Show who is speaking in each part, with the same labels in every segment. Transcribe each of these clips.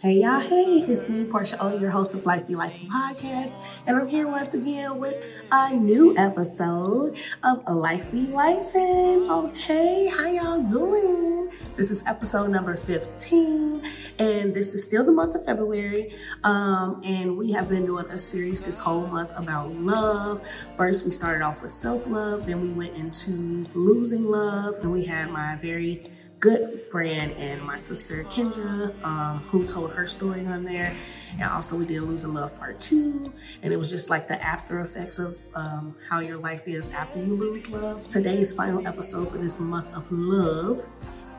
Speaker 1: Hey y'all, hey, it's me, Portia O, your host of Life Be Lifin' podcast, and I'm here once again with a new episode of Life Be Lifin'. Okay, how y'all doing? This is episode number 15, and this is still the month of February. Um, and we have been doing a series this whole month about love. First, we started off with self-love, then we went into losing love, and we had my very good friend and my sister Kendra, um, who told her story on there. And also we did Losing Love Part 2. And it was just like the after effects of um, how your life is after you lose love. Today's final episode for this month of love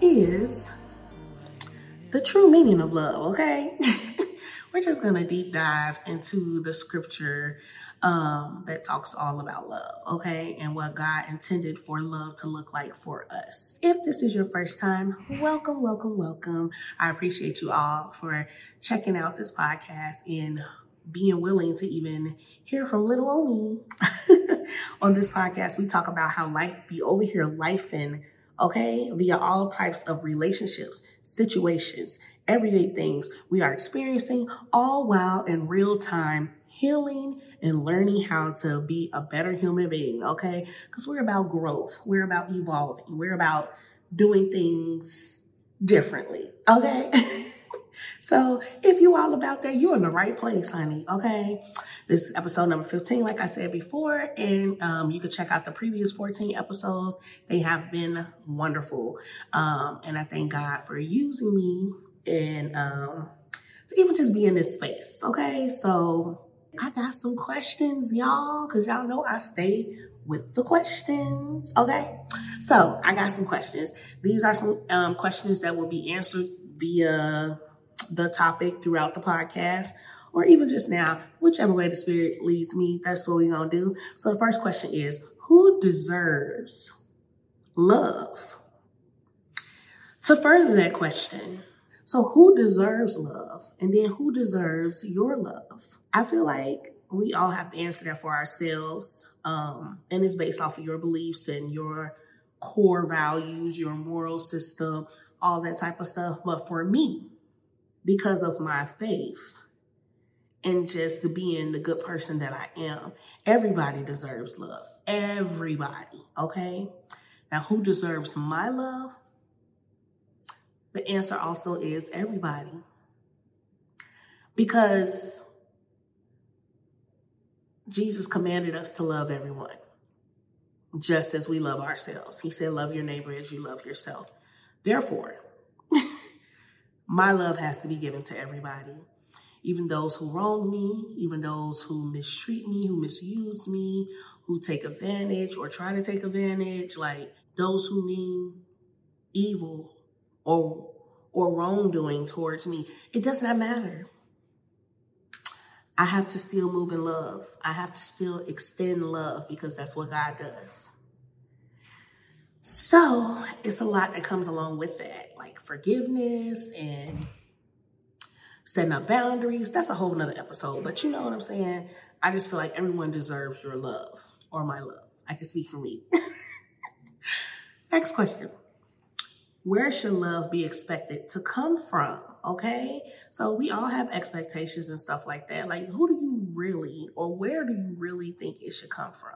Speaker 1: is the true meaning of love, okay? We're just gonna deep dive into the scripture um, that talks all about love, okay, and what God intended for love to look like for us. If this is your first time, welcome, welcome, welcome. I appreciate you all for checking out this podcast and being willing to even hear from little old me. On this podcast, we talk about how life be over here, life and okay, via all types of relationships, situations, everyday things we are experiencing, all while in real time healing and learning how to be a better human being, okay? Because we're about growth, we're about evolving, we're about doing things differently, okay? so if you all about that, you're in the right place, honey, okay? This is episode number 15, like I said before, and um, you can check out the previous 14 episodes. They have been wonderful. Um, and I thank God for using me and um, even just be in this space, okay? So I got some questions, y'all, because y'all know I stay with the questions. Okay. So I got some questions. These are some um, questions that will be answered via the topic throughout the podcast or even just now, whichever way the spirit leads me, that's what we're going to do. So the first question is who deserves love? To further that question, so who deserves love? And then who deserves your love? I feel like we all have to answer that for ourselves. Um, and it's based off of your beliefs and your core values, your moral system, all that type of stuff. But for me, because of my faith and just being the good person that I am, everybody deserves love. Everybody. Okay. Now, who deserves my love? The answer also is everybody. Because Jesus commanded us to love everyone, just as we love ourselves. He said, Love your neighbor as you love yourself. Therefore, my love has to be given to everybody, even those who wrong me, even those who mistreat me, who misuse me, who take advantage or try to take advantage, like those who mean evil or or wrongdoing towards me. It does not matter. I have to still move in love. I have to still extend love because that's what God does. So it's a lot that comes along with that, like forgiveness and setting up boundaries. That's a whole nother episode, but you know what I'm saying? I just feel like everyone deserves your love or my love. I can speak for me. Next question where should love be expected to come from? Okay. So we all have expectations and stuff like that. Like, who do you really, or where do you really think it should come from?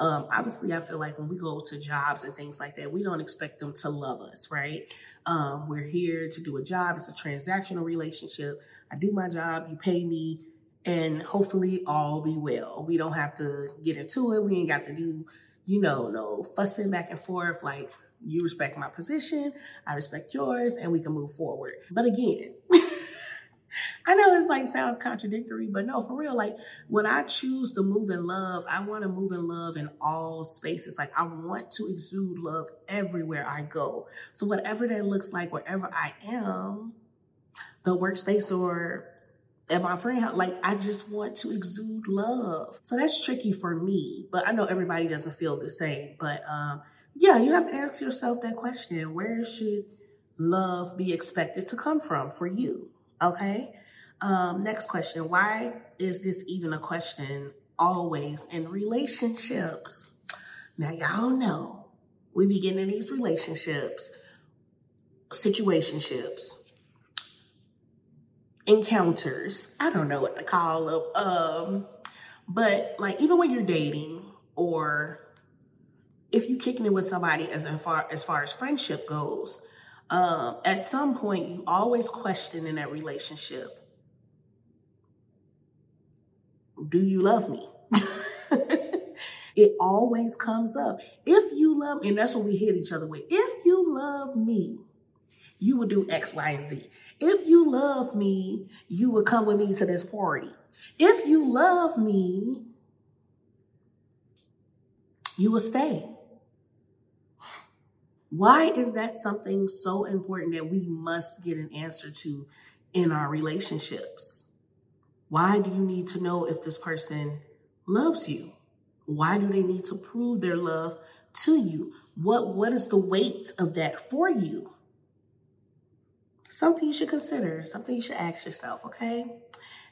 Speaker 1: Um, obviously, I feel like when we go to jobs and things like that, we don't expect them to love us, right? Um, we're here to do a job. It's a transactional relationship. I do my job, you pay me, and hopefully all be well. We don't have to get into it. We ain't got to do, you know, no fussing back and forth. Like, you respect my position, I respect yours, and we can move forward. But again, I know it's like sounds contradictory, but no, for real, like when I choose to move in love, I want to move in love in all spaces. Like I want to exude love everywhere I go. So whatever that looks like, wherever I am, the workspace or at my friend house, like I just want to exude love. So that's tricky for me, but I know everybody doesn't feel the same. But um, yeah, you have to ask yourself that question. Where should love be expected to come from for you? Okay. Um, next question. Why is this even a question always in relationships? Now, y'all know we begin in these relationships, situationships, encounters. I don't know what to call them. Um, but like even when you're dating or if you're kicking it with somebody as far as far as friendship goes, um, at some point you always question in that relationship, do you love me? it always comes up. If you love, and that's what we hit each other with. If you love me, you would do X, Y, and Z. If you love me, you would come with me to this party. If you love me, you will stay. Why is that something so important that we must get an answer to in our relationships? Why do you need to know if this person loves you? Why do they need to prove their love to you? What, what is the weight of that for you? Something you should consider, something you should ask yourself, okay?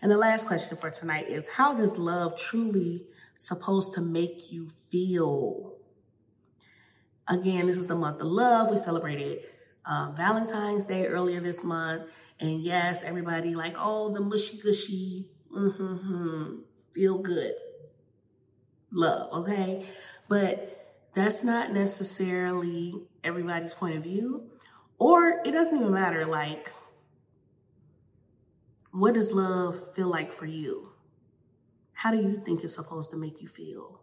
Speaker 1: And the last question for tonight is how does love truly supposed to make you feel? Again, this is the month of love. We celebrated um, Valentine's Day earlier this month. And yes, everybody like, oh, the mushy gushy, mm-hmm, feel good love, okay? But that's not necessarily everybody's point of view. Or it doesn't even matter, like, what does love feel like for you? How do you think it's supposed to make you feel?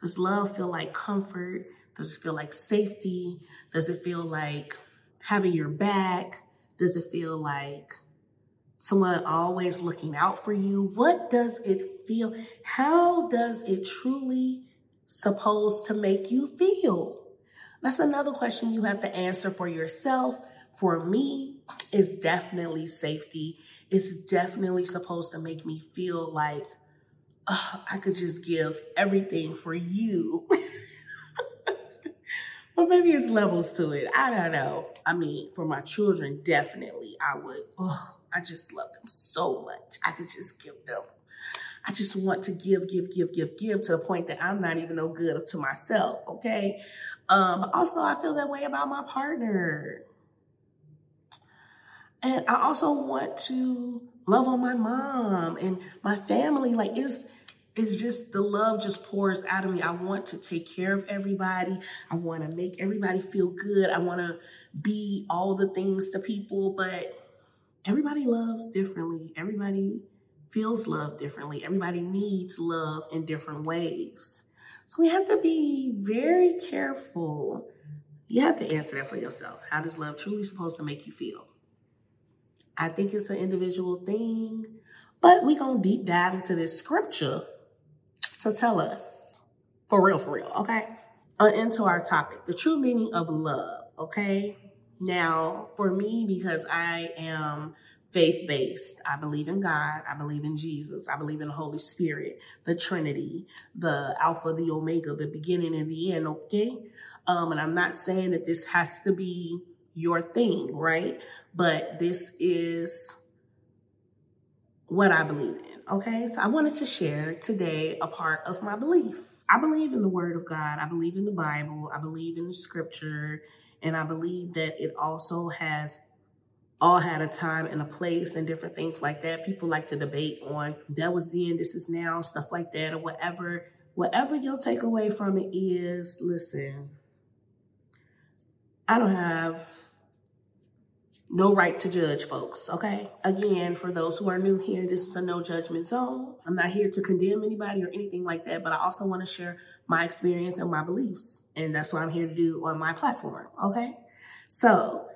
Speaker 1: Does love feel like comfort? Does it feel like safety? Does it feel like having your back? Does it feel like someone always looking out for you? What does it feel? How does it truly supposed to make you feel? That's another question you have to answer for yourself. For me, it's definitely safety. It's definitely supposed to make me feel like oh, I could just give everything for you. Or maybe it's levels to it. I don't know. I mean, for my children, definitely I would. Oh, I just love them so much. I could just give them. I just want to give, give, give, give, give to the point that I'm not even no good to myself. Okay. Um, also, I feel that way about my partner. And I also want to love on my mom and my family. Like it's it's just the love just pours out of me. I want to take care of everybody. I want to make everybody feel good. I want to be all the things to people, but everybody loves differently. Everybody feels love differently. Everybody needs love in different ways. So we have to be very careful. You have to answer that for yourself. How does love truly supposed to make you feel? I think it's an individual thing, but we're going to deep dive into this scripture to tell us, for real, for real, okay? Uh, into our topic, the true meaning of love, okay? Now, for me, because I am faith based, I believe in God, I believe in Jesus, I believe in the Holy Spirit, the Trinity, the Alpha, the Omega, the beginning and the end, okay? Um, and I'm not saying that this has to be your thing, right? But this is what I believe in. Okay, so I wanted to share today a part of my belief. I believe in the Word of God, I believe in the Bible, I believe in the scripture, and I believe that it also has all had a time and a place and different things like that. People like to debate on that was then, this is now, stuff like that, or whatever. Whatever your takeaway from it is, listen, I don't have no right to judge folks, okay? Again, for those who are new here, this is a no judgment zone. I'm not here to condemn anybody or anything like that, but I also want to share my experience and my beliefs. And that's what I'm here to do on my platform, okay? So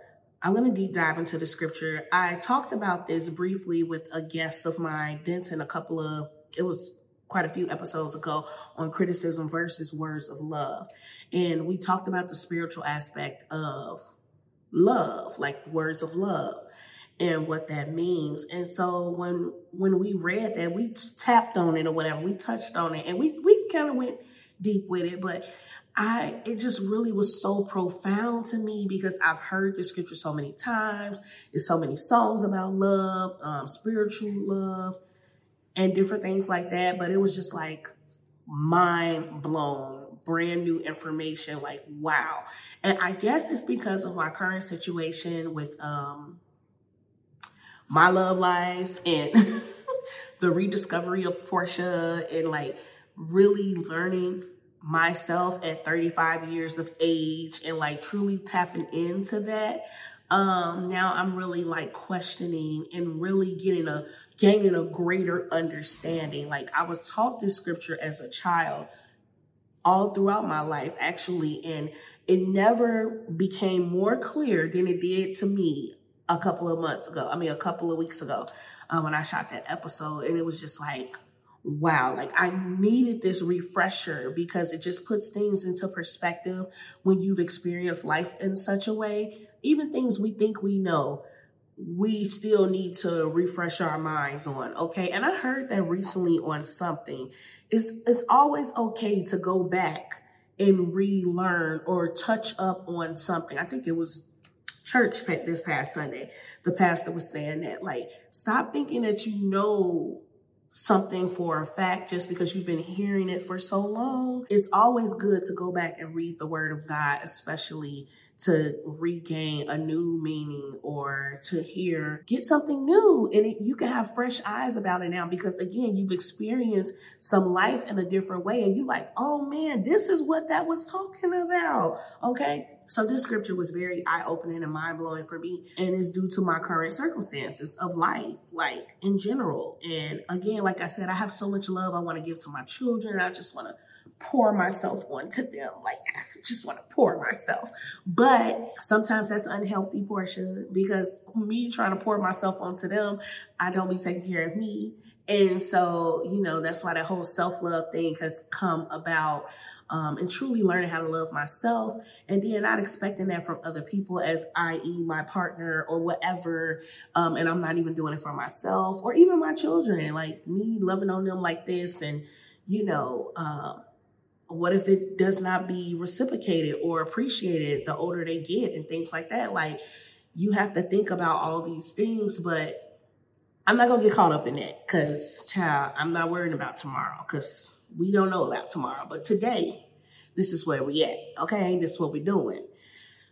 Speaker 1: I'm going to deep dive into the scripture. I talked about this briefly with a guest of mine, Benton, a couple of, it was quite a few episodes ago on criticism versus words of love. And we talked about the spiritual aspect of love, like words of love and what that means. And so when when we read that, we tapped on it or whatever, we touched on it and we we kind of went deep with it, but I it just really was so profound to me because I've heard the scripture so many times. There's so many songs about love, um, spiritual love, and different things like that. But it was just like mind blown brand new information like wow. And i guess it's because of my current situation with um my love life and the rediscovery of Portia and like really learning myself at 35 years of age and like truly tapping into that. Um now i'm really like questioning and really getting a gaining a greater understanding. Like i was taught this scripture as a child all throughout my life actually and it never became more clear than it did to me a couple of months ago i mean a couple of weeks ago uh, when i shot that episode and it was just like wow, like I needed this refresher because it just puts things into perspective when you've experienced life in such a way. Even things we think we know, we still need to refresh our minds on. Okay. And I heard that recently on something. It's it's always okay to go back and relearn or touch up on something. I think it was church this past Sunday. The pastor was saying that, like, stop thinking that you know something for a fact just because you've been hearing it for so long. It's always good to go back and read the word of God, especially to regain a new meaning or to hear, get something new. And it, you can have fresh eyes about it now because again, you've experienced some life in a different way and you're like, oh man, this is what that was talking about. Okay. So this scripture was very eye-opening and mind-blowing for me and it's due to my current circumstances of life, like in general. And again, like I said, I have so much love I want to give to my children. I just want to pour myself onto them. Like just want to pour myself. But sometimes that's unhealthy, Portia, because me trying to pour myself onto them, I don't be taking care of me. And so, you know, that's why that whole self-love thing has come about um, and truly learning how to love myself and then not expecting that from other people as i.e. my partner or whatever. Um, and I'm not even doing it for myself or even my children, like me loving on them like this. And, you know, uh, what if it does not be reciprocated or appreciated the older they get and things like that? Like you have to think about all these things, but I'm not gonna get caught up in that because child, I'm not worrying about tomorrow because we don't know about tomorrow, but today, this is where we at. Okay, this is what we're doing.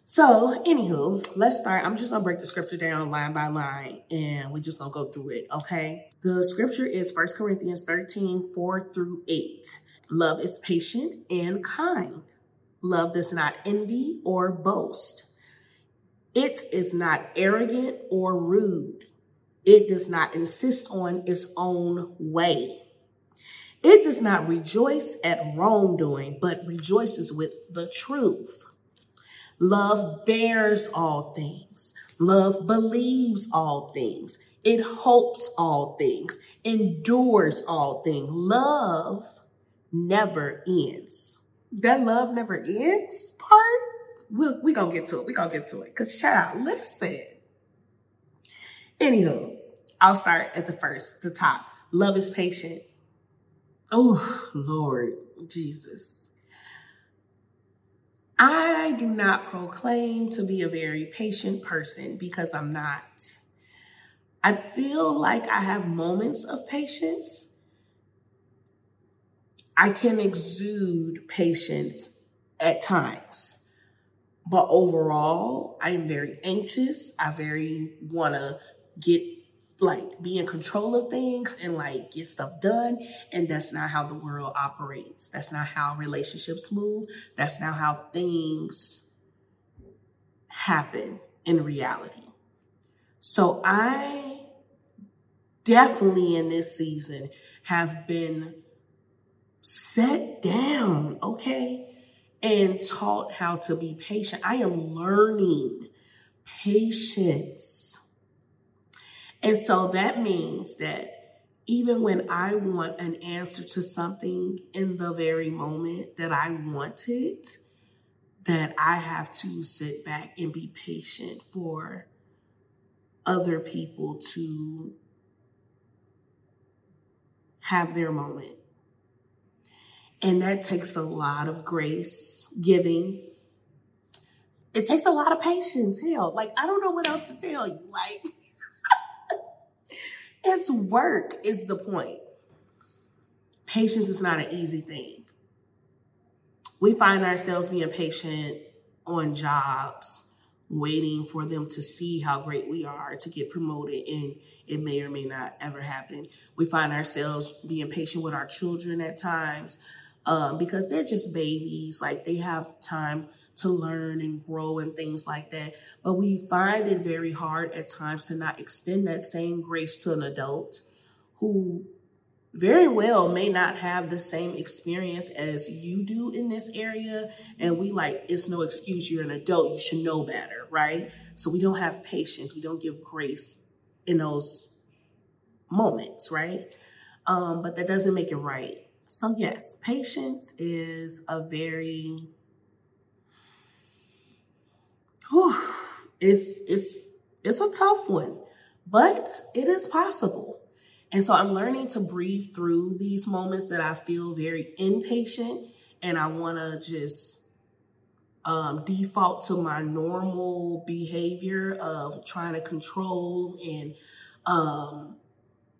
Speaker 1: So, anywho, let's start. I'm just gonna break the scripture down line by line and we're just gonna go through it. Okay. The scripture is First Corinthians 13, 4 through 8. Love is patient and kind. Love does not envy or boast. It is not arrogant or rude. It does not insist on its own way. It does not rejoice at wrongdoing, but rejoices with the truth. Love bears all things. Love believes all things. It hopes all things, endures all things. Love never ends. That love never ends part, we're, we going to get to it. We're going to get to it. Because, child, listen. Anywho, I'll start at the first, the top. Love is patient. Oh, Lord Jesus. I do not proclaim to be a very patient person because I'm not. I feel like I have moments of patience. I can exude patience at times. But overall, I am very anxious. I very want to get like be in control of things and like get stuff done. And that's not how the world operates. That's not how relationships move. That's not how things happen in reality. So I definitely in this season have been set down, okay, and taught how to be patient. I am learning patience and so that means that even when I want an answer to something in the very moment that I want it, that I have to sit back and be patient for other people to have their moment. And that takes a lot of grace giving. It takes a lot of patience. Hell, like, I don't know what else to tell you. Like, it's work, is the point. Patience is not an easy thing. We find ourselves being patient on jobs, waiting for them to see how great we are to get promoted and it may or may not ever happen. We find ourselves being patient with our children at times um, because they're just babies. Like they have time to learn and grow and things like that. But we find it very hard at times to not extend that same grace to an adult who very well may not have the same experience as you do in this area. And we like, it's no excuse. You're an adult. You should know better, right? So we don't have patience. We don't give grace in those moments, right? Um, but that doesn't make it right. So yes, patience is a very, whew, it's, it's, it's a tough one, but it is possible. And so I'm learning to breathe through these moments that I feel very impatient and I want to just um, default to my normal behavior of trying to control and um,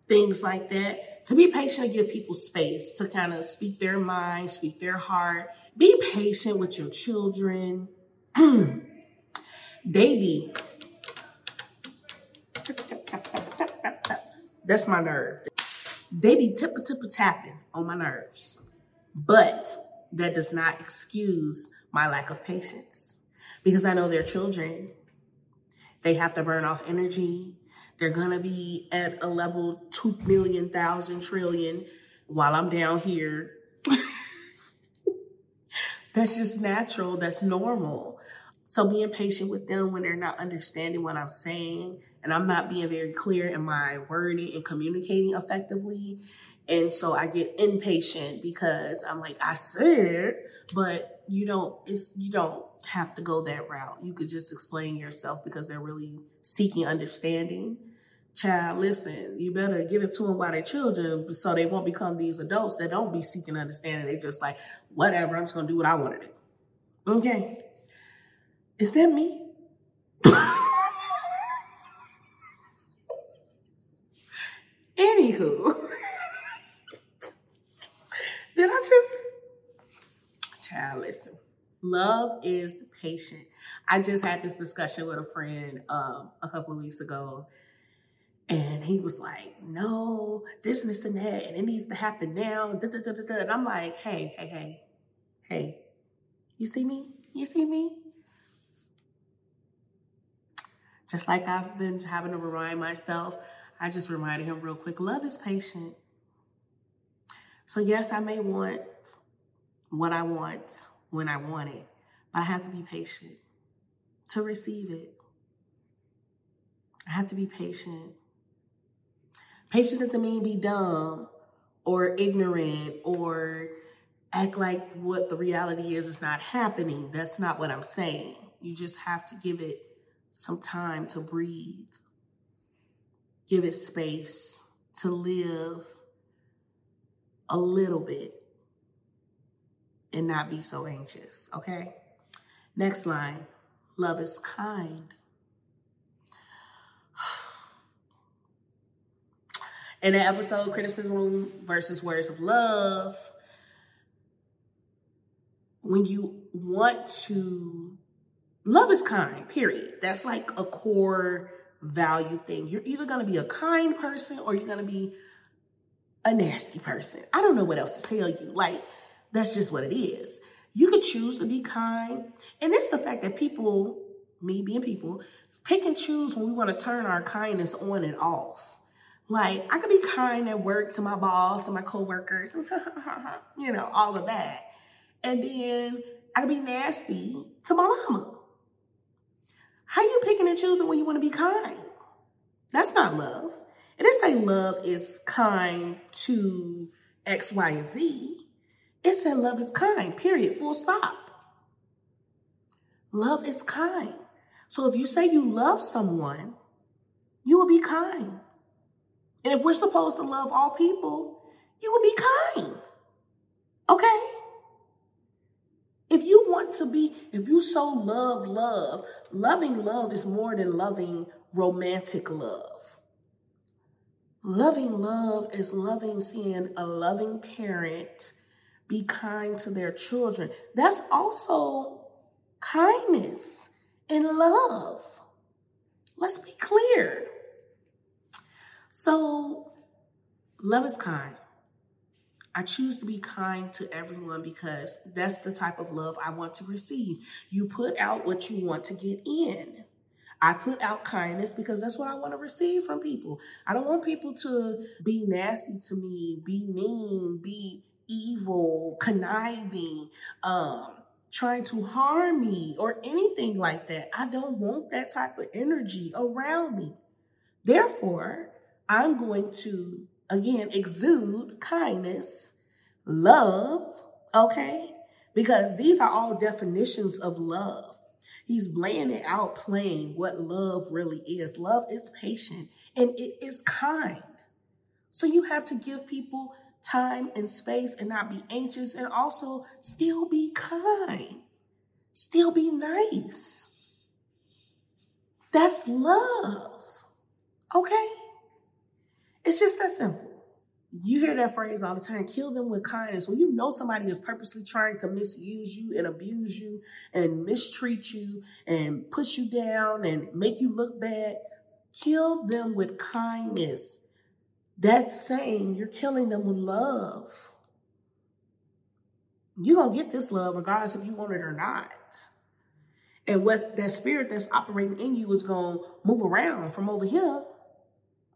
Speaker 1: things like that. To be patient and give people space to kind of speak their mind, speak their heart. Be patient with your children. Baby, That's my nerve. They be tippa tippa tapping on my nerves. But that does not excuse my lack of patience because I know they're children. They have to burn off energy. They're going to be at a level 2 million, thousand, trillion while I'm down here. That's just natural. That's normal. So being patient with them when they're not understanding what I'm saying and I'm not being very clear in my wording and communicating effectively. And so I get impatient because I'm like, I said, but you don't, it's, you don't have to go that route. You could just explain yourself because they're really seeking understanding. Child, listen, you better give it to them while they're children so they won't become these adults that don't be seeking understanding. They just like, whatever, I'm just to do what I want to do. Okay. Is that me? Anywho, did I just, child, listen. Love is patient. I just had this discussion with a friend um, a couple of weeks ago, and he was like, "No, this this and that, and it needs to happen now." Da, da, da, da, da. And I'm like, "Hey, hey, hey, hey, you see me? You see me? Just like I've been having to remind myself, I just reminded him real quick love is patient. So, yes, I may want what I want when I want it, but I have to be patient to receive it. I have to be patient. Patience doesn't mean be dumb or ignorant or act like what the reality is is not happening. That's not what I'm saying. You just have to give it some time to breathe. Give it space to live a little bit and not be so anxious, okay? Next line love is kind. In the episode, Criticism versus Words of Love, when you want to love is kind, period. That's like a core value thing. You're either going to be a kind person or you're going to be a nasty person. I don't know what else to tell you. Like, that's just what it is. You could choose to be kind. And it's the fact that people, me being people, pick and choose when we want to turn our kindness on and off. Like, I could be kind at work to my boss and my coworkers, you know, all of that. And then I could be nasty to my mama. How you picking and choosing when you want to be kind? That's not love. It didn't say love is kind to X, Y, and Z. It said love is kind, period, full stop. Love is kind. So if you say you love someone, you will be kind. And if we're supposed to love all people, you will be kind. Okay? If you want to be, if you so love love, loving love is more than loving romantic love. Loving love is loving seeing a loving parent be kind to their children. That's also kindness and love. Let's be clear. So, love is kind. I choose to be kind to everyone because that's the type of love I want to receive. You put out what you want to get in. I put out kindness because that's what I want to receive from people. I don't want people to be nasty to me, be mean, be evil, conniving, um, trying to harm me or anything like that. I don't want that type of energy around me. Therefore, I'm going to again exude kindness, love, okay? Because these are all definitions of love. He's laying it out plain what love really is. Love is patient and it is kind. So you have to give people time and space and not be anxious and also still be kind. Still be nice. That's love. Okay? It's just that simple. You hear that phrase all the time kill them with kindness. When you know somebody is purposely trying to misuse you and abuse you and mistreat you and push you down and make you look bad, kill them with kindness. That's saying you're killing them with love. You're going to get this love regardless if you want it or not. And what that spirit that's operating in you is going to move around from over here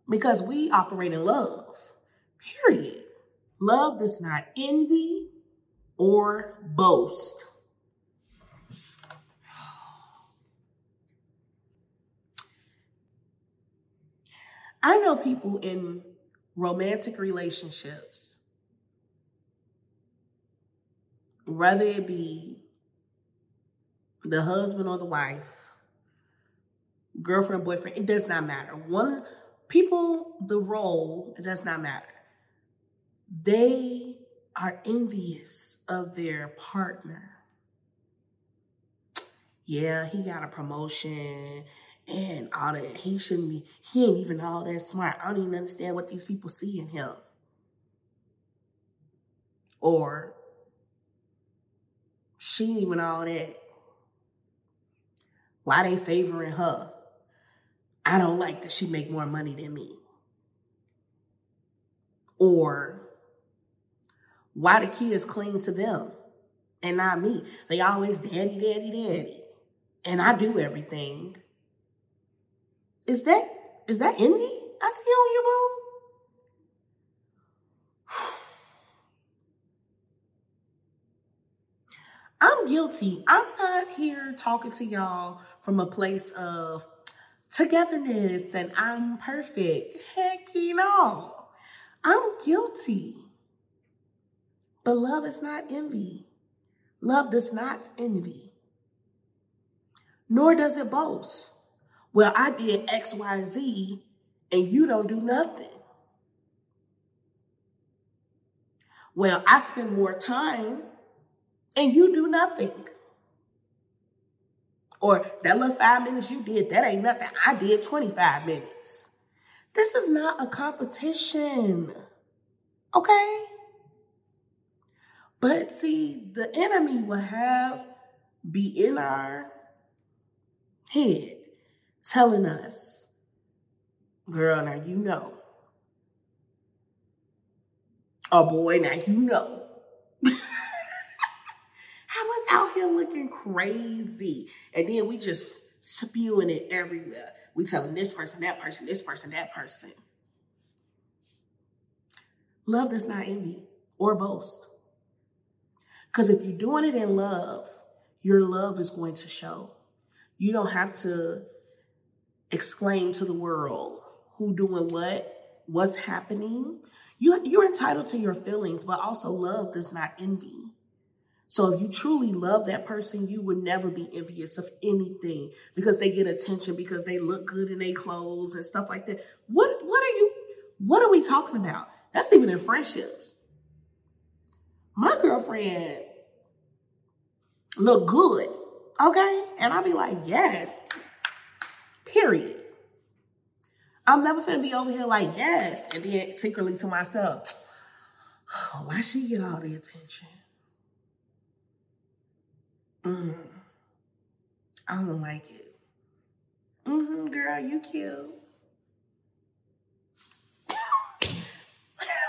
Speaker 1: because we operate in love. Period. Love does not envy or boast. I know people in romantic relationships, whether it be the husband or the wife, girlfriend, or boyfriend, it does not matter. One people, the role, it does not matter they are envious of their partner. Yeah, he got a promotion and all that. He shouldn't be, he ain't even all that smart. I don't even understand what these people see in him. Or she ain't even all that. Why they favoring her? I don't like that she make more money than me. Or why the kids cling to them and not me? They always daddy, daddy, daddy. And I do everything. Is that is that envy I see on you, boo? I'm guilty. I'm not here talking to y'all from a place of togetherness and I'm perfect. Heck, you know. I'm guilty. But love is not envy. Love does not envy, nor does it boast. Well, I did X, Y, Z, and you don't do nothing. Well, I spend more time and you do nothing. Or that little five minutes you did, that ain't nothing. I did 25 minutes. This is not a competition. Okay? But see, the enemy will have be in our head telling us, girl, now you know. Oh boy, now you know. Out here looking crazy. And then we just spewing it everywhere. We telling this person, that person, this person, that person. Love does not envy or boast. Because if you're doing it in love, your love is going to show. You don't have to exclaim to the world who doing what, what's happening. You, you're entitled to your feelings, but also love does not envy. So if you truly love that person, you would never be envious of anything because they get attention because they look good in their clothes and stuff like that. What what are you what are we talking about? That's even in friendships. My girlfriend look good. Okay? And I'll be like, yes. Period. I'm never gonna be over here like, yes. And then secretly to myself, why she get all the attention? Mm. I don't like it. Mm-hmm, girl, you cute.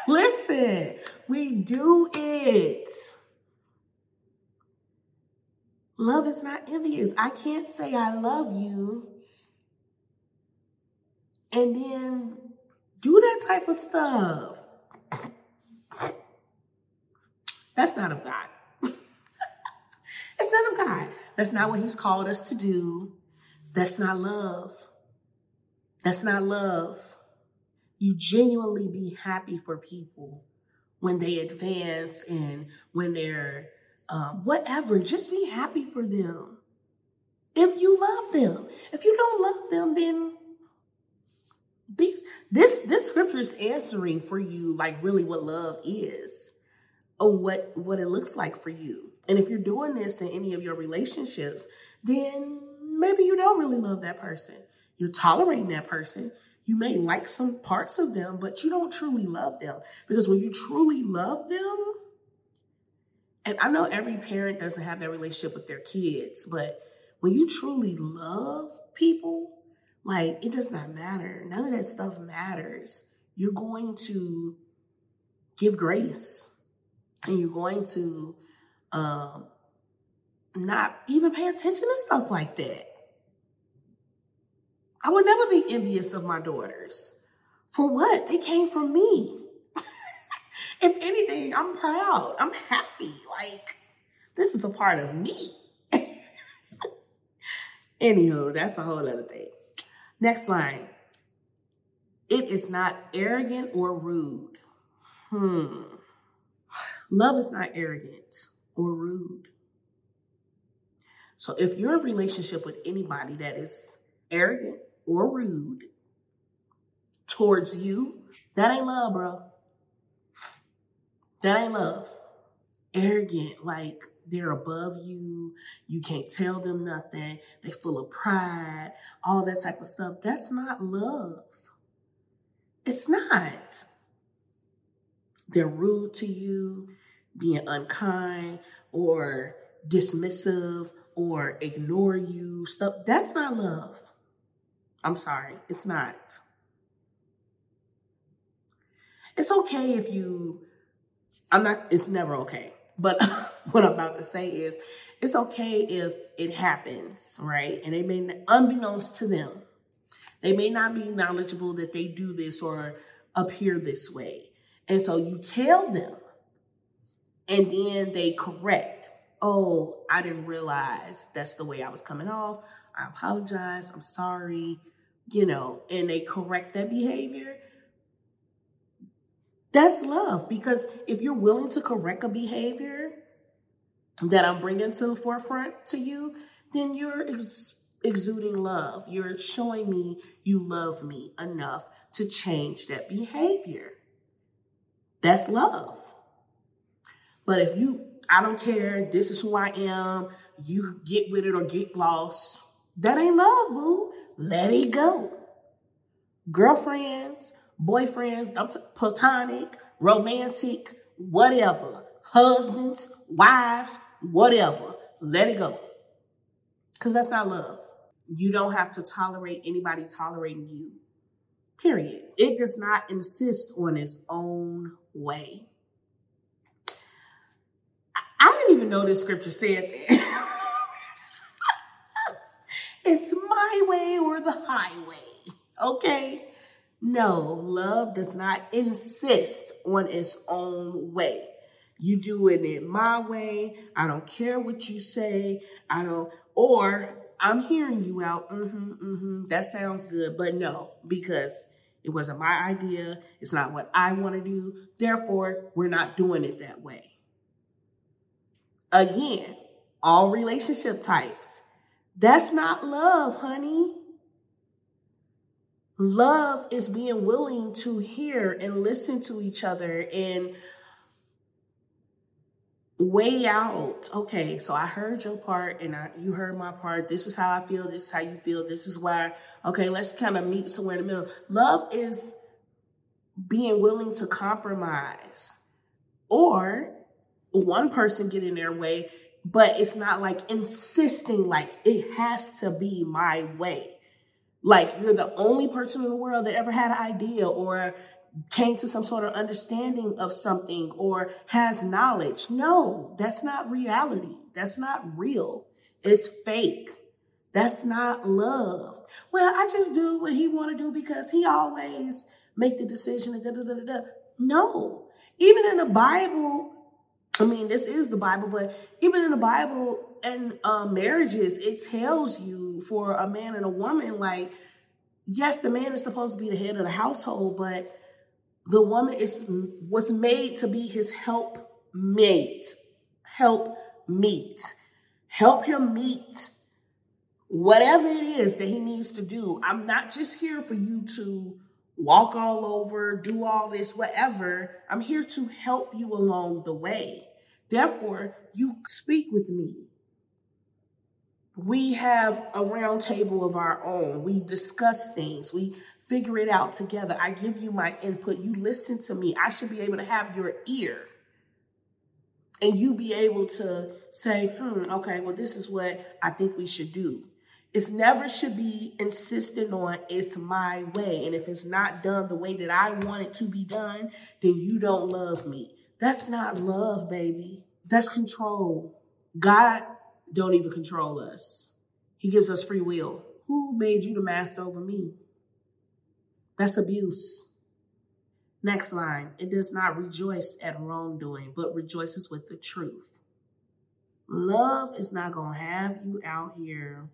Speaker 1: Listen, we do it. Love is not envious. I can't say I love you and then do that type of stuff. That's not of God. It's not of God. That's not what He's called us to do. That's not love. That's not love. You genuinely be happy for people when they advance and when they're um, whatever. Just be happy for them. If you love them, if you don't love them, then these this this scripture is answering for you like really what love is or what what it looks like for you. And if you're doing this in any of your relationships, then maybe you don't really love that person. You're tolerating that person. You may like some parts of them, but you don't truly love them. Because when you truly love them, and I know every parent doesn't have that relationship with their kids, but when you truly love people, like it does not matter. None of that stuff matters. You're going to give grace and you're going to um, not even pay attention to stuff like that. I would never be envious of my daughters. For what? They came from me. if anything, I'm proud. I'm happy. Like, this is a part of me. Anywho, that's a whole other thing. Next line. It is not arrogant or rude. Hmm. Love is not arrogant or rude. So if you're in a relationship with anybody that is arrogant or rude towards you, that ain't love, bro. That ain't love. Arrogant, like they're above you. You can't tell them nothing. They're full of pride, all that type of stuff. That's not love. It's not. They're rude to you, being unkind or dismissive or ignore you. Stuff that's not love. I'm sorry, it's not. It's okay if you I'm not it's never okay. But what I'm about to say is it's okay if it happens, right? And it may, unbeknownst to them, they may not be knowledgeable that they do this or appear this way. And so you tell them, and then they correct. Oh, I didn't realize that's the way I was coming off. I apologize. I'm sorry. You know, and they correct that behavior. That's love because if you're willing to correct a behavior that I'm bringing to the forefront to you, then you're ex- exuding love. You're showing me you love me enough to change that behavior. That's love. But if you, I don't care, this is who I am, you get with it or get lost, that ain't love, boo. Let it go. Girlfriends, boyfriends, platonic, romantic, whatever, husbands, wives, whatever. Let it go. Because that's not love. You don't have to tolerate anybody tolerating you. Period. It does not insist on its own way. Know this scripture said it's my way or the highway. Okay? No, love does not insist on its own way. You do it my way. I don't care what you say. I don't, or I'm hearing you out. Mm-hmm, mm-hmm. That sounds good. But no, because it wasn't my idea. It's not what I want to do. Therefore, we're not doing it that way. Again, all relationship types. That's not love, honey. Love is being willing to hear and listen to each other and weigh out. Okay so i heard your part and I, you heard my part. This is how i feel. This is how you feel. This is why. Okay let's kind of meet somewhere in the middle. Love is being willing to compromise or one person get in their way but it's not like insisting like it has to be my way like you're the only person in the world that ever had an idea or came to some sort of understanding of something or has knowledge. No, that's not reality. That's not real. It's fake. That's not love. Well, I just do what he want to do because he always make the decision. Da, da, da, da. No, even in the Bible, I mean, this is the Bible, but even in the Bible and uh, marriages, it tells you for a man and a woman, like, yes, the man is supposed to be the head of the household, but the woman is was made to be his help mate, help meet, help him meet whatever it is that he needs to do. I'm not just here for you to walk all over, do all this, whatever. I'm here to help you along the way. Therefore, you speak with me. We have a round table of our own. We discuss things. We figure it out together. I give you my input. You listen to me. I should be able to have your ear. And you be able to say, hmm, okay, well, this is what I think we should do. It's never should be insisting on it's my way. And if it's not done the way that I want it to be done, then you don't love me. That's not love, baby. That's control. God don't even control us. He gives us free will. Who made you the master over me? That's abuse. Next line. It does not rejoice at wrongdoing, but rejoices with the truth. Love is not going to have you out here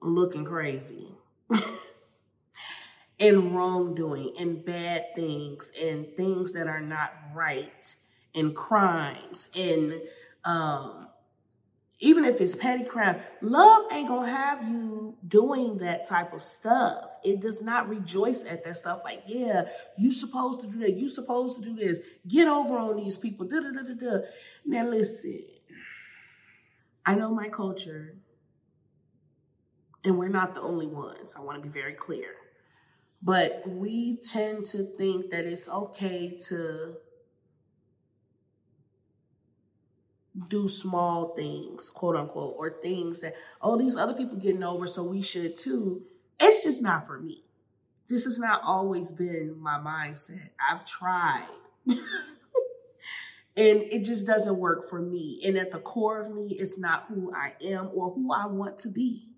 Speaker 1: looking crazy and wrongdoing and bad things and things that are not right and crimes and um, even if it's petty crime, love ain't gonna have you doing that type of stuff. It does not rejoice at that stuff. Like, yeah, you supposed to do that. You supposed to do this. Get over on these people. Now listen, I know my culture and we're not the only ones. I want to be very clear. But we tend to think that it's okay to do small things, quote unquote, or things that, oh, these other people getting over, so we should too. It's just not for me. This has not always been my mindset. I've tried. and it just doesn't work for me. And at the core of me, it's not who I am or who I want to be.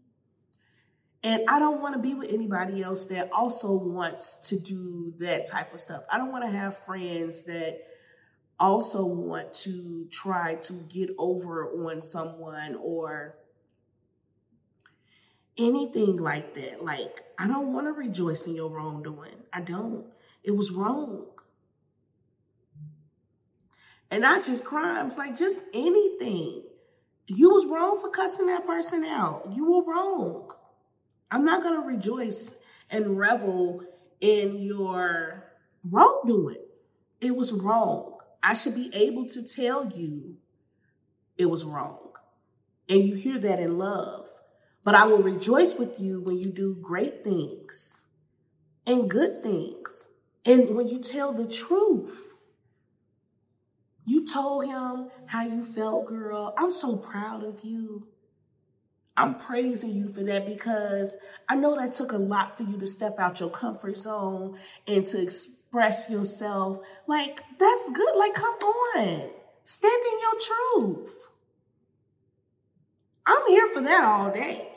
Speaker 1: And I don't want to be with anybody else that also wants to do that type of stuff. I don't want to have friends that also want to try to get over on someone or anything like that. Like, I don't want to rejoice in your wrongdoing. I don't. It was wrong. And not just crimes, like just anything. You was wrong for cussing that person out. You were wrong. I'm not going to rejoice and revel in your wrongdoing. It was wrong. I should be able to tell you it was wrong. And you hear that in love. But I will rejoice with you when you do great things and good things. And when you tell the truth. You told him how you felt, girl. I'm so proud of you. I'm praising you for that because I know that took a lot for you to step out your comfort zone and to express yourself. Like, that's good. Like, come on. Stand in your truth. I'm here for that all day.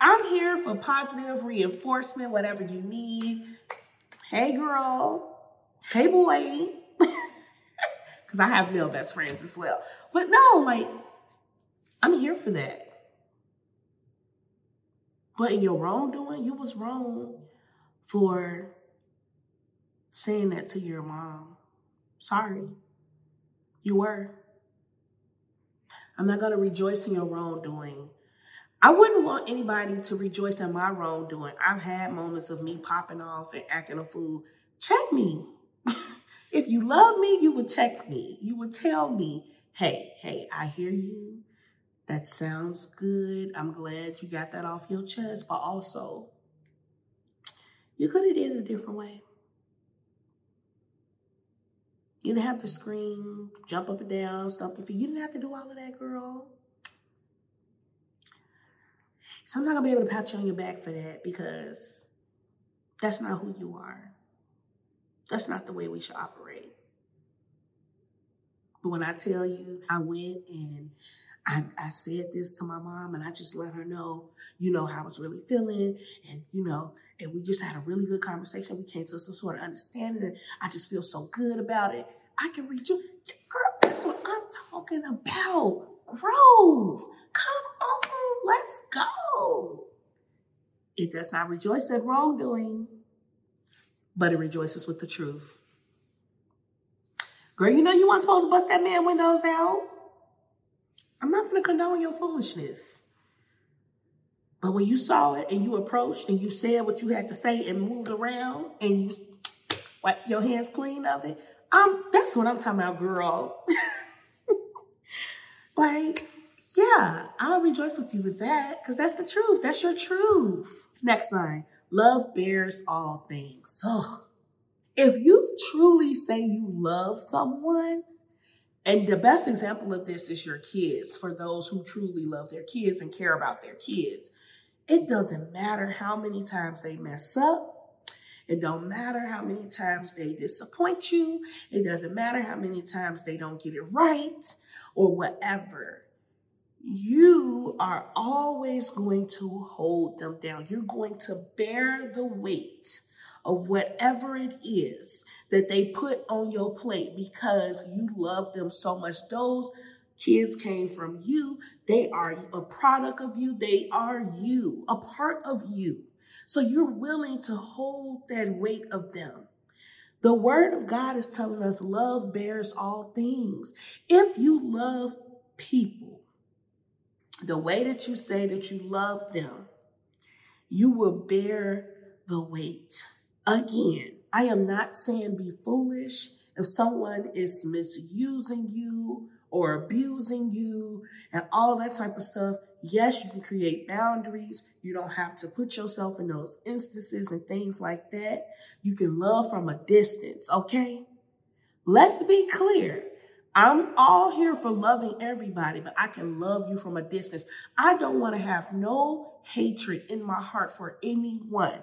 Speaker 1: I'm here for positive reinforcement, whatever you need. Hey, girl. Hey, boy. Because I have male best friends as well. But no, like, I'm here for that. But in your wrongdoing, you was wrong for saying that to your mom. Sorry. You were. I'm not going to rejoice in your wrongdoing. I wouldn't want anybody to rejoice in my wrongdoing. I've had moments of me popping off and acting a fool. Check me. if you love me, you would check me. You would tell me, hey, hey, I hear you. That sounds good. I'm glad you got that off your chest, but also you could have did it a different way. You didn't have to scream, jump up and down, stomp your feet. You didn't have to do all of that, girl. So I'm not gonna be able to pat you on your back for that because that's not who you are. That's not the way we should operate. But when I tell you, I went and I, I said this to my mom and I just let her know, you know, how I was really feeling. And, you know, and we just had a really good conversation. We came to some sort of understanding and I just feel so good about it. I can read you. Girl, that's what I'm talking about. Growth. Come on, let's go. It does not rejoice at wrongdoing, but it rejoices with the truth. Girl, you know you weren't supposed to bust that man windows out. I'm not going to condone your foolishness. But when you saw it and you approached and you said what you had to say and moved around and you wiped your hands clean of it, um, that's what I'm talking about, girl. like, yeah, I'll rejoice with you with that because that's the truth. That's your truth. Next line love bears all things. Oh, if you truly say you love someone, and the best example of this is your kids, for those who truly love their kids and care about their kids. It doesn't matter how many times they mess up. It don't matter how many times they disappoint you. It doesn't matter how many times they don't get it right or whatever. You are always going to hold them down. You're going to bear the weight of whatever it is that they put on your plate because you love them so much. Those kids came from you. They are a product of you. They are you, a part of you. So you're willing to hold that weight of them. The word of God is telling us love bears all things. If you love people the way that you say that you love them, you will bear the weight. Again, I am not saying be foolish. If someone is misusing you or abusing you and all that type of stuff, yes, you can create boundaries. You don't have to put yourself in those instances and things like that. You can love from a distance, okay? Let's be clear. I'm all here for loving everybody, but I can love you from a distance. I don't want to have no hatred in my heart for anyone.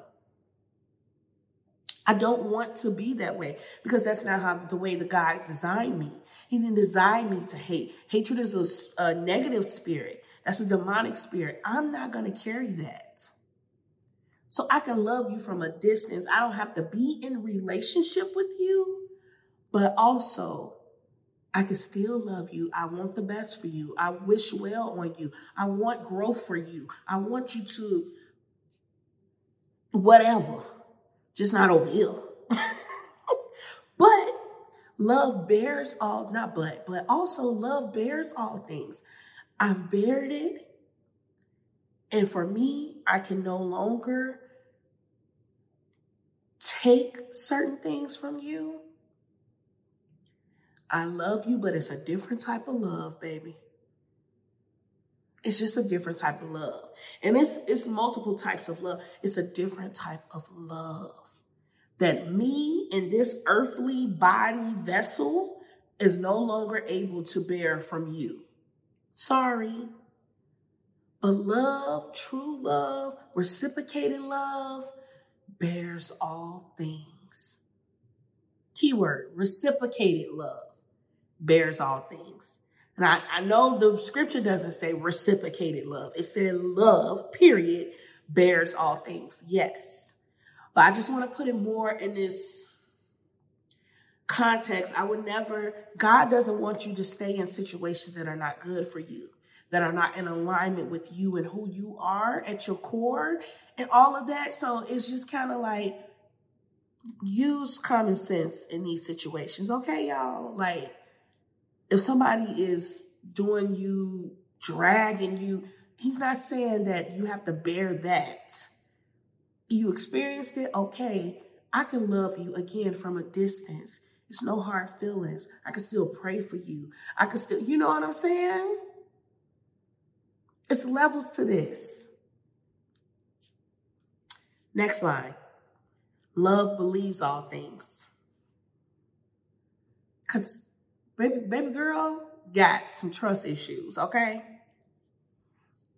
Speaker 1: I don't want to be that way because that's not how the way the God designed me. He didn't design me to hate. Hatred is a, a negative spirit. That's a demonic spirit. I'm not going to carry that. So I can love you from a distance. I don't have to be in relationship with you, but also I can still love you. I want the best for you. I wish well on you. I want growth for you. I want you to whatever just not over here. but love bears all, not but, but also love bears all things. I've bared it. And for me, I can no longer take certain things from you. I love you, but it's a different type of love, baby. It's just a different type of love. And it's it's multiple types of love. It's a different type of love that me in this earthly body vessel is no longer able to bear from you. Sorry. But love, true love, reciprocated love bears all things. Keyword reciprocated love bears all things. And I, I know the scripture doesn't say reciprocated love, it said love, period, bears all things. Yes. But I just want to put it more in this context. I would never, God doesn't want you to stay in situations that are not good for you, that are not in alignment with you and who you are at your core and all of that. So it's just kind of like, use common sense in these situations. Okay, y'all? Like, if somebody is doing you, dragging you, he's not saying that you have to bear that you experienced it, okay, I can love you again from a distance. It's no hard feelings. I can still pray for you. I can still, you know what I'm saying? It's levels to this. Next line. Love believes all things. Cause baby, baby girl got some trust issues, okay?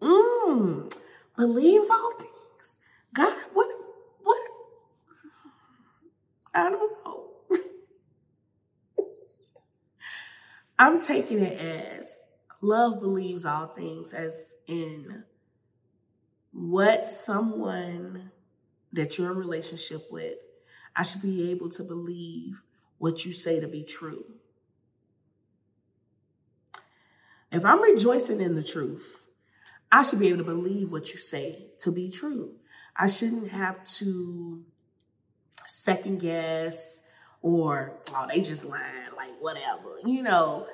Speaker 1: Mmm. believes all things. God, what, what? I don't know. I'm taking it as love believes all things, as in what someone that you're in relationship with, I should be able to believe what you say to be true. If I'm rejoicing in the truth, I should be able to believe what you say to be true. I shouldn't have to second guess or, oh, they just lying, like whatever. You know,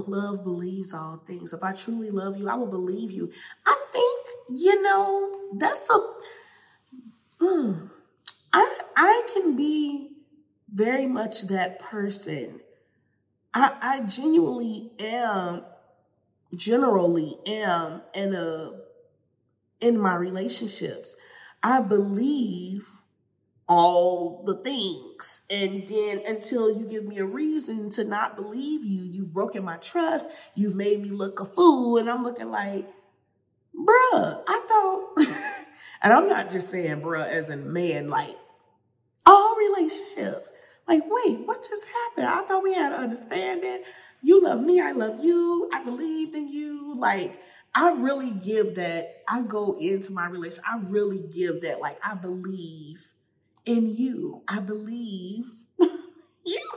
Speaker 1: love believes all things. If I truly love you, I will believe you. I think, you know, that's a mm, I I can be very much that person. I I genuinely am generally am in a in my relationships. I believe all the things. And then until you give me a reason to not believe you, you've broken my trust, you've made me look a fool, and I'm looking like, bruh, I thought, and I'm not just saying bruh as in man, like all relationships. Like, wait, what just happened? I thought we had an understanding. You love me, I love you, I believed in you. Like, I really give that, I go into my relationship, I really give that, like, I believe in you. I believe you.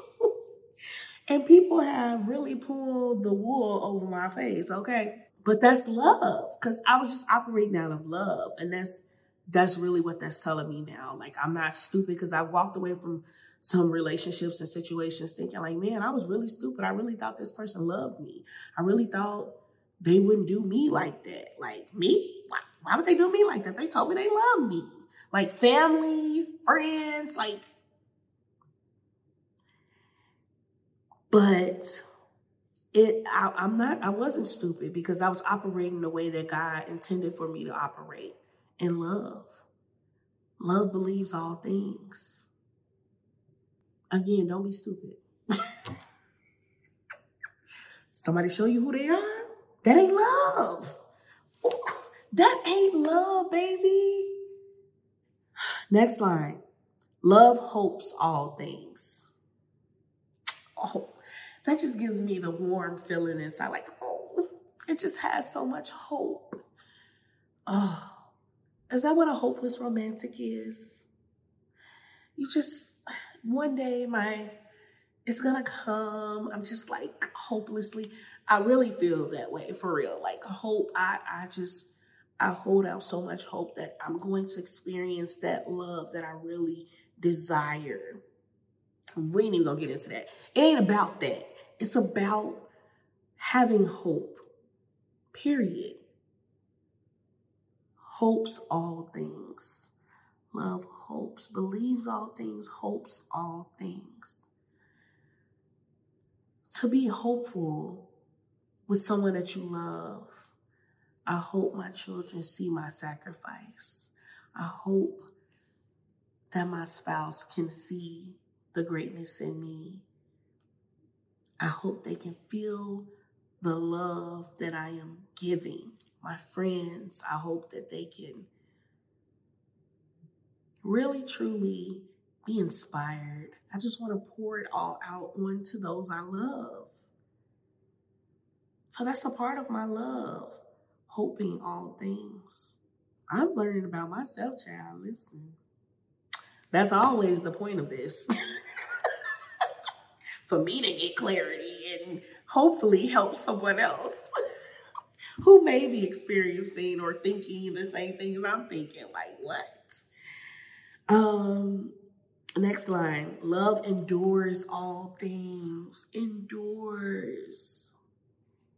Speaker 1: And people have really pulled the wool over my face, okay? But that's love because I was just operating out of love. And that's that's really what that's telling me now. Like I'm not stupid because I walked away from some relationships and situations thinking like, man, I was really stupid. I really thought this person loved me. I really thought they wouldn't do me like that. Like me? Why, why would they do me like that? They told me they love me. Like family, friends, like but it I, I'm not I wasn't stupid because I was operating the way that God intended for me to operate in love. Love believes all things. Again, don't be stupid. Somebody show you who they are? That ain't love. Ooh, that ain't love, baby. Next line. Love hopes all things. Oh, that just gives me the warm feeling inside. Like, oh, it just has so much hope. Oh, is that what a hopeless romantic is? You just, one day my, it's gonna come. I'm just like hopelessly. I really feel that way for real. Like hope, I, I just, I hold out so much hope that I'm going to experience that love that I really desire. We ain't even gonna get into that. It ain't about that. It's about having hope, period. Hopes all things. Love hopes, believes all things, hopes all things. To be hopeful with someone that you love. I hope my children see my sacrifice. I hope that my spouse can see the greatness in me. I hope they can feel the love that I am giving. My friends, I hope that they can really, truly be inspired. I just want to pour it all out onto those I love. So that's a part of my love, hoping all things. I'm learning about myself, child. Listen, that's always the point of this. for me to get clarity and hopefully help someone else who may be experiencing or thinking the same things I'm thinking. Like, what? Um, next line love endures all things, endures.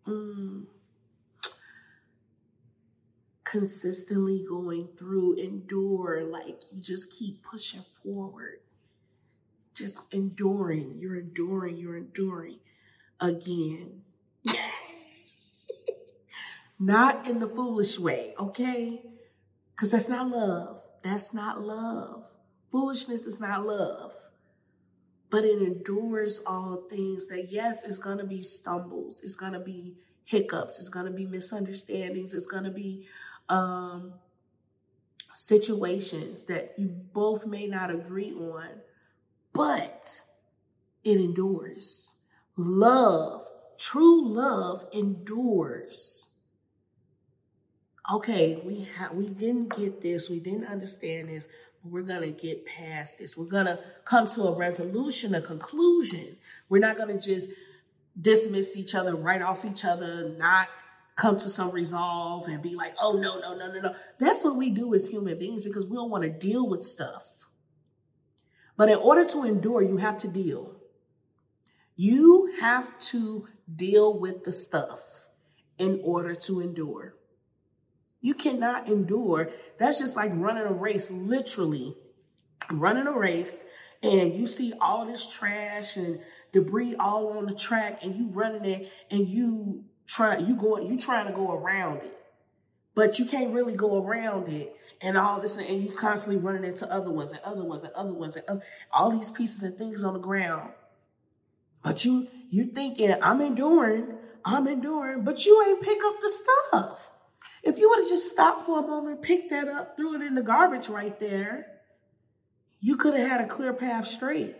Speaker 1: Mm. Consistently going through, endure, like you just keep pushing forward just enduring. You're enduring. You're enduring again. not in the foolish way, okay? Because that's not love. That's not love. Foolishness is not love. But it endures all things that, yes, it's going to be stumbles. It's going to be hiccups. It's going to be misunderstandings. It's going to be um, situations that you both may not agree on, but it endures. Love, true love endures. Okay, we ha- we didn't get this, we didn't understand this, but we're gonna get past this. We're gonna come to a resolution, a conclusion. We're not gonna just dismiss each other, write off each other, not come to some resolve and be like, oh, no, no, no, no, no. That's what we do as human beings because we don't want to deal with stuff. But in order to endure, you have to deal. You have to deal with the stuff in order to endure. You cannot endure. That's just like running a race, literally running a race, and you see all this trash and debris all on the track, and you running it, and you try you going you trying to go around it but you can't really go around it and all this and you constantly running into other ones and other ones and other ones and other, all these pieces and things on the ground. But you you thinking i'm enduring i'm enduring but you ain't pick up the stuff. If you would have just stopped for a moment picked that up threw it in the garbage right there you could have had a clear path straight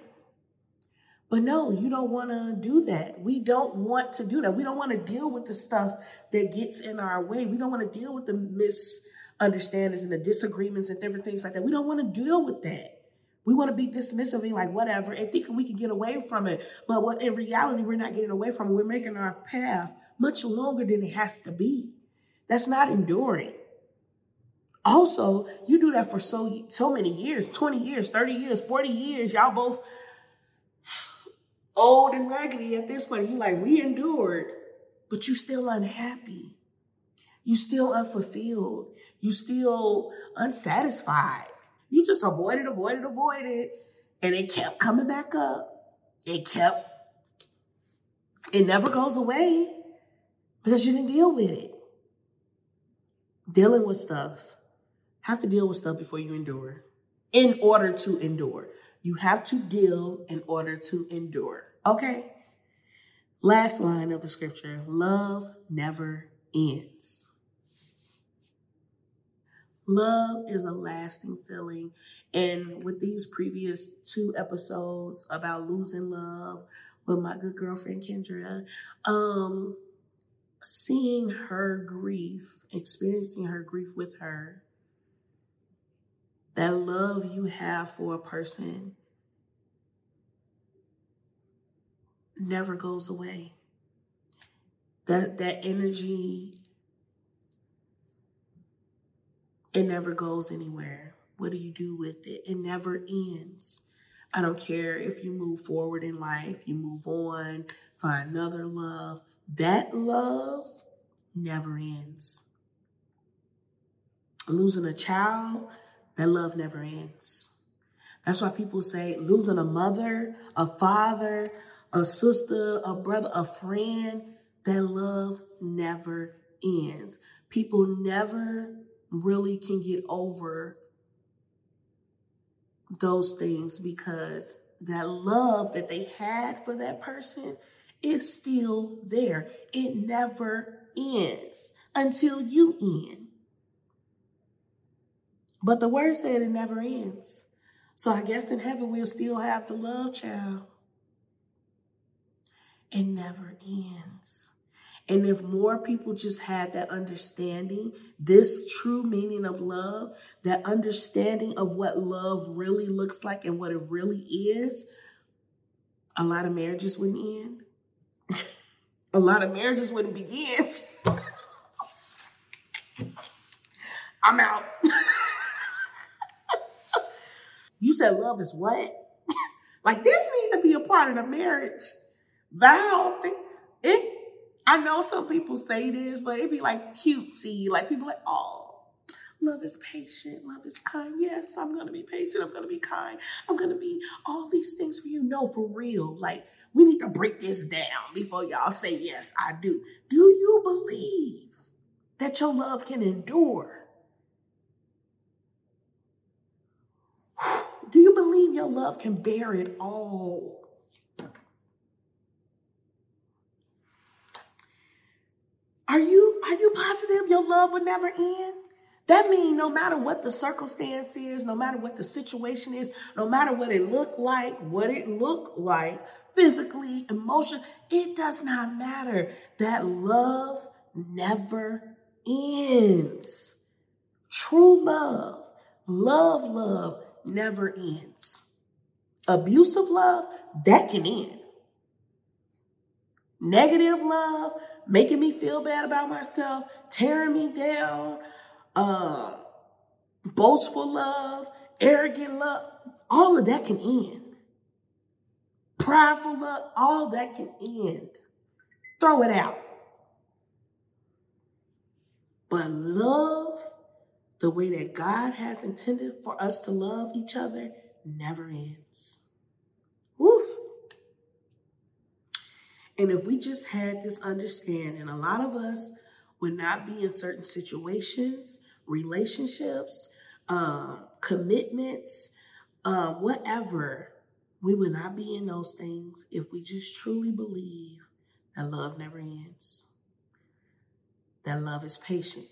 Speaker 1: but no, you don't want to do that. We don't want to do that. We don't want to deal with the stuff that gets in our way. We don't want to deal with the misunderstandings and the disagreements and different things like that. We don't want to deal with that. We want to be dismissive and like whatever and thinking we can get away from it. But what in reality, we're not getting away from it. We're making our path much longer than it has to be. That's not enduring. Also, you do that for so so many years, 20 years, 30 years, 40 years. Y'all both old and raggedy at this point. You're like, we endured, but you still unhappy. You still unfulfilled. You still unsatisfied. You just avoided, avoided, avoided. And it kept coming back up. It kept, it never goes away because you didn't deal with it. Dealing with stuff. Have to deal with stuff before you endure. In order to endure. You have to deal in order to endure. Okay. Last line of the scripture love never ends. Love is a lasting feeling. And with these previous two episodes about losing love with my good girlfriend Kendra, um, seeing her grief, experiencing her grief with her, that love you have for a person never goes away. That that energy it never goes anywhere. What do you do with it? It never ends. I don't care if you move forward in life, you move on, find another love. That love never ends. Losing a child, that love never ends. That's why people say losing a mother, a father, a sister, a brother, a friend, that love never ends. People never really can get over those things because that love that they had for that person is still there. It never ends until you end. But the word said it never ends. So I guess in heaven we'll still have the love child. It never ends. And if more people just had that understanding, this true meaning of love, that understanding of what love really looks like and what it really is, a lot of marriages wouldn't end. a lot of marriages wouldn't begin. I'm out. you said love is what? like this needs to be a part of the marriage. Val, it. I know some people say this, but it be like cutesy. Like people like, oh, love is patient, love is kind. Yes, I'm gonna be patient. I'm gonna be kind. I'm gonna be all these things for you. No, for real. Like we need to break this down before y'all say yes, I do. Do you believe that your love can endure? Do you believe your love can bear it all? Are you are you positive your love will never end? That means no matter what the circumstance is, no matter what the situation is, no matter what it looked like, what it looked like, physically, emotionally, it does not matter. That love never ends. True love, love, love never ends. Abusive love, that can end. Negative love, making me feel bad about myself, tearing me down, um, boastful love, arrogant love, all of that can end. Prideful love, all that can end. Throw it out. But love, the way that God has intended for us to love each other, never ends. And if we just had this understanding, a lot of us would not be in certain situations, relationships, um, commitments, uh, whatever. We would not be in those things if we just truly believe that love never ends, that love is patient,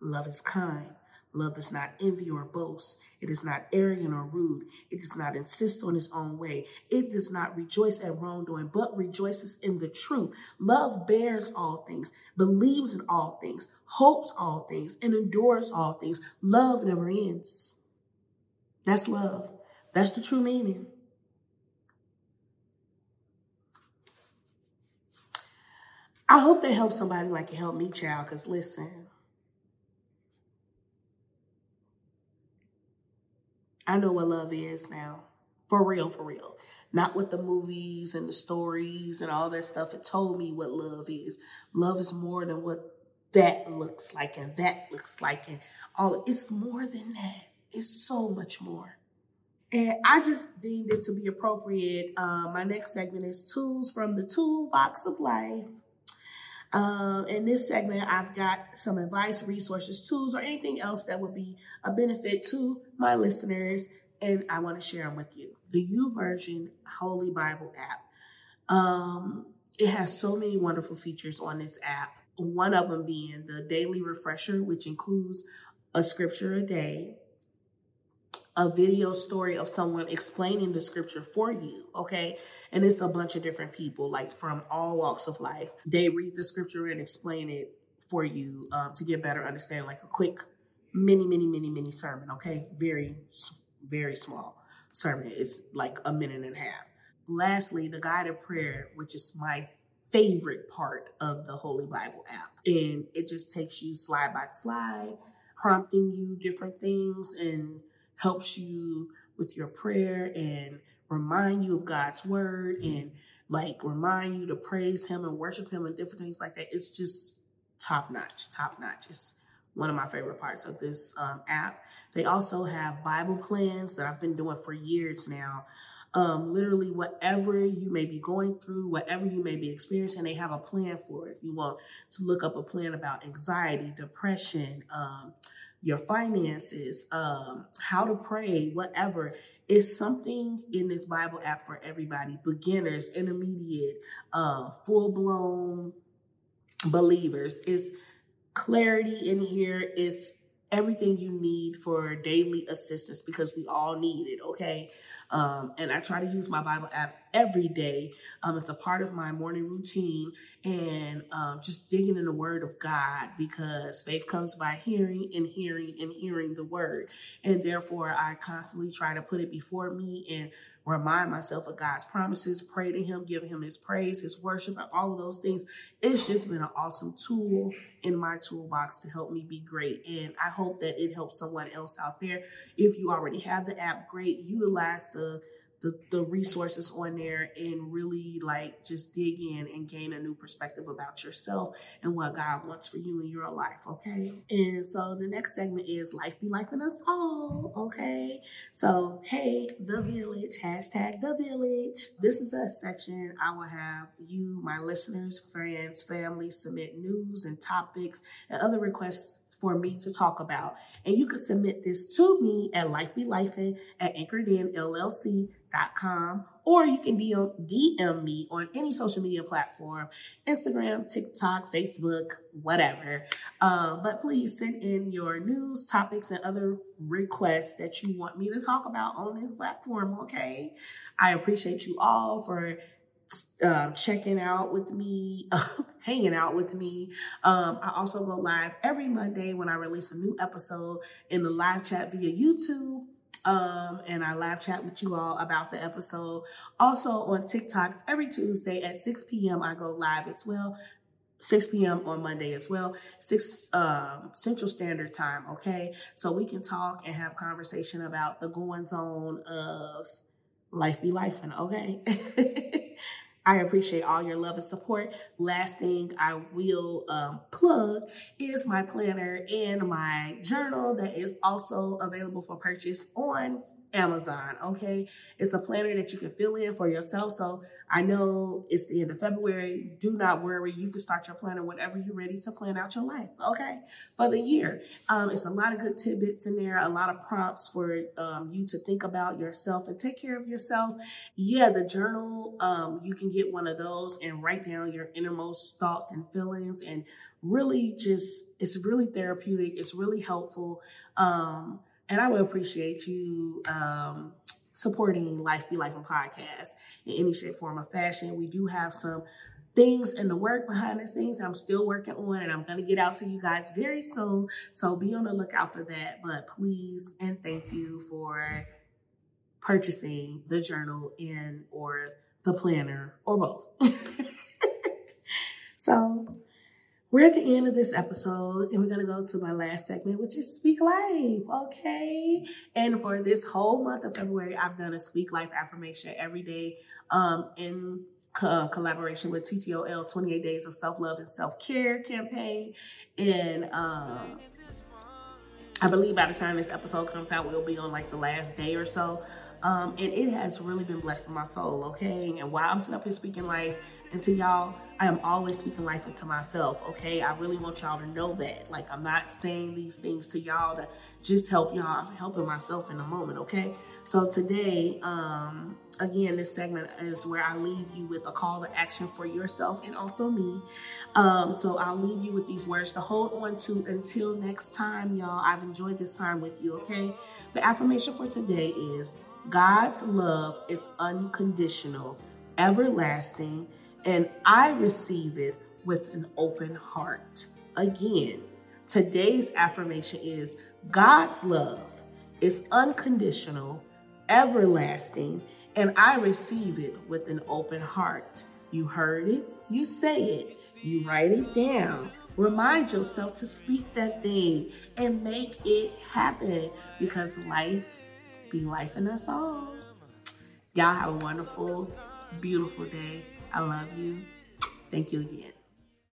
Speaker 1: love is kind, Love does not envy or boast. It is not arrogant or rude. It does not insist on its own way. It does not rejoice at wrongdoing, but rejoices in the truth. Love bears all things, believes in all things, hopes all things, and endures all things. Love never ends. That's love. That's the true meaning. I hope that helps somebody like it helped me, child, because listen, I know what love is now. For real, for real. Not with the movies and the stories and all that stuff. It told me what love is. Love is more than what that looks like and that looks like and all. It's more than that. It's so much more. And I just deemed it to be appropriate. Uh, my next segment is tools from the toolbox of life. Um, in this segment, I've got some advice, resources, tools, or anything else that would be a benefit to my listeners, and I want to share them with you. The YouVersion Holy Bible app. Um, it has so many wonderful features on this app. One of them being the daily refresher, which includes a scripture a day, a video story of someone explaining the scripture for you, okay? And it's a bunch of different people, like from all walks of life. They read the scripture and explain it for you um, to get better understanding, like a quick mini, mini, mini, mini sermon, okay? Very, very small sermon. It's like a minute and a half. Lastly, the guided prayer, which is my favorite part of the Holy Bible app. And it just takes you slide by slide, prompting you different things and helps you with your prayer and remind you of God's word and like remind you to praise him and worship him and different things like that. It's just top notch, top notch. It's one of my favorite parts of this um, app. They also have Bible plans that I've been doing for years now. Um, literally, whatever you may be going through, whatever you may be experiencing, they have a plan for it. If you want to look up a plan about anxiety, depression, um, your finances, um, how to pray, whatever. It's something in this Bible app for everybody beginners, intermediate, uh, full blown believers. It's clarity in here. It's everything you need for daily assistance because we all need it, okay? Um, and I try to use my Bible app every day. Um, it's a part of my morning routine and um, just digging in the Word of God because faith comes by hearing and hearing and hearing the Word. And therefore, I constantly try to put it before me and remind myself of God's promises, pray to Him, give Him His praise, His worship, and all of those things. It's just been an awesome tool in my toolbox to help me be great. And I hope that it helps someone else out there. If you already have the app, great. Utilize the the, the resources on there and really like just dig in and gain a new perspective about yourself and what God wants for you in your life, okay? And so the next segment is Life Be Lifin' Us All, okay? So, hey, the village, hashtag the village. This is a section I will have you, my listeners, friends, family submit news and topics and other requests for me to talk about. And you can submit this to me at lifebelifing at anchoredinllc.com com, or you can be DM me on any social media platform Instagram, TikTok, Facebook, whatever. Uh, but please send in your news, topics, and other requests that you want me to talk about on this platform, okay? I appreciate you all for uh, checking out with me, hanging out with me. Um, I also go live every Monday when I release a new episode in the live chat via YouTube. Um, and I live chat with you all about the episode. Also on TikToks every Tuesday at 6 p.m. I go live as well. 6 p.m. on Monday as well, 6 um, Central Standard Time, okay? So we can talk and have conversation about the goings on of life be lifin', okay? I appreciate all your love and support. Last thing I will um, plug is my planner and my journal that is also available for purchase on Amazon. Okay. It's a planner that you can fill in for yourself. So I know it's the end of February. Do not worry. You can start your planner whenever you're ready to plan out your life. Okay. For the year. Um, it's a lot of good tidbits in there, a lot of prompts for um, you to think about yourself and take care of yourself. Yeah, the journal, um, you can get one of those and write down your innermost thoughts and feelings and really just, it's really therapeutic. It's really helpful. Um, and I would appreciate you um, supporting Life Be Lifin' podcast in any shape, form, or fashion. We do have some things in the work behind the scenes I'm still working on, and I'm going to get out to you guys very soon. So be on the lookout for that. But please and thank you for purchasing the journal in or the planner or both. so we're at the end of this episode and we're going to go to my last segment, which is Speak Life. Okay. And for this whole month of February, I've done a Speak Life affirmation every day um, in co- collaboration with TTOL 28 Days of Self Love and Self Care campaign. And um, I believe by the time this episode comes out, we'll be on like the last day or so. Um, and it has really been blessing my soul, okay? And while I'm sitting up here speaking life into y'all, I am always speaking life into myself, okay? I really want y'all to know that. Like, I'm not saying these things to y'all to just help y'all. I'm helping myself in the moment, okay? So today, um, again, this segment is where I leave you with a call to action for yourself and also me. Um, so I'll leave you with these words to hold on to until next time, y'all. I've enjoyed this time with you, okay? The affirmation for today is God's love is unconditional, everlasting, and I receive it with an open heart. Again, today's affirmation is God's love is unconditional, everlasting, and I receive it with an open heart. You heard it, you say it, you write it down. Remind yourself to speak that thing and make it happen because life life in us all. Y'all have a wonderful, beautiful day. I love you. Thank you again.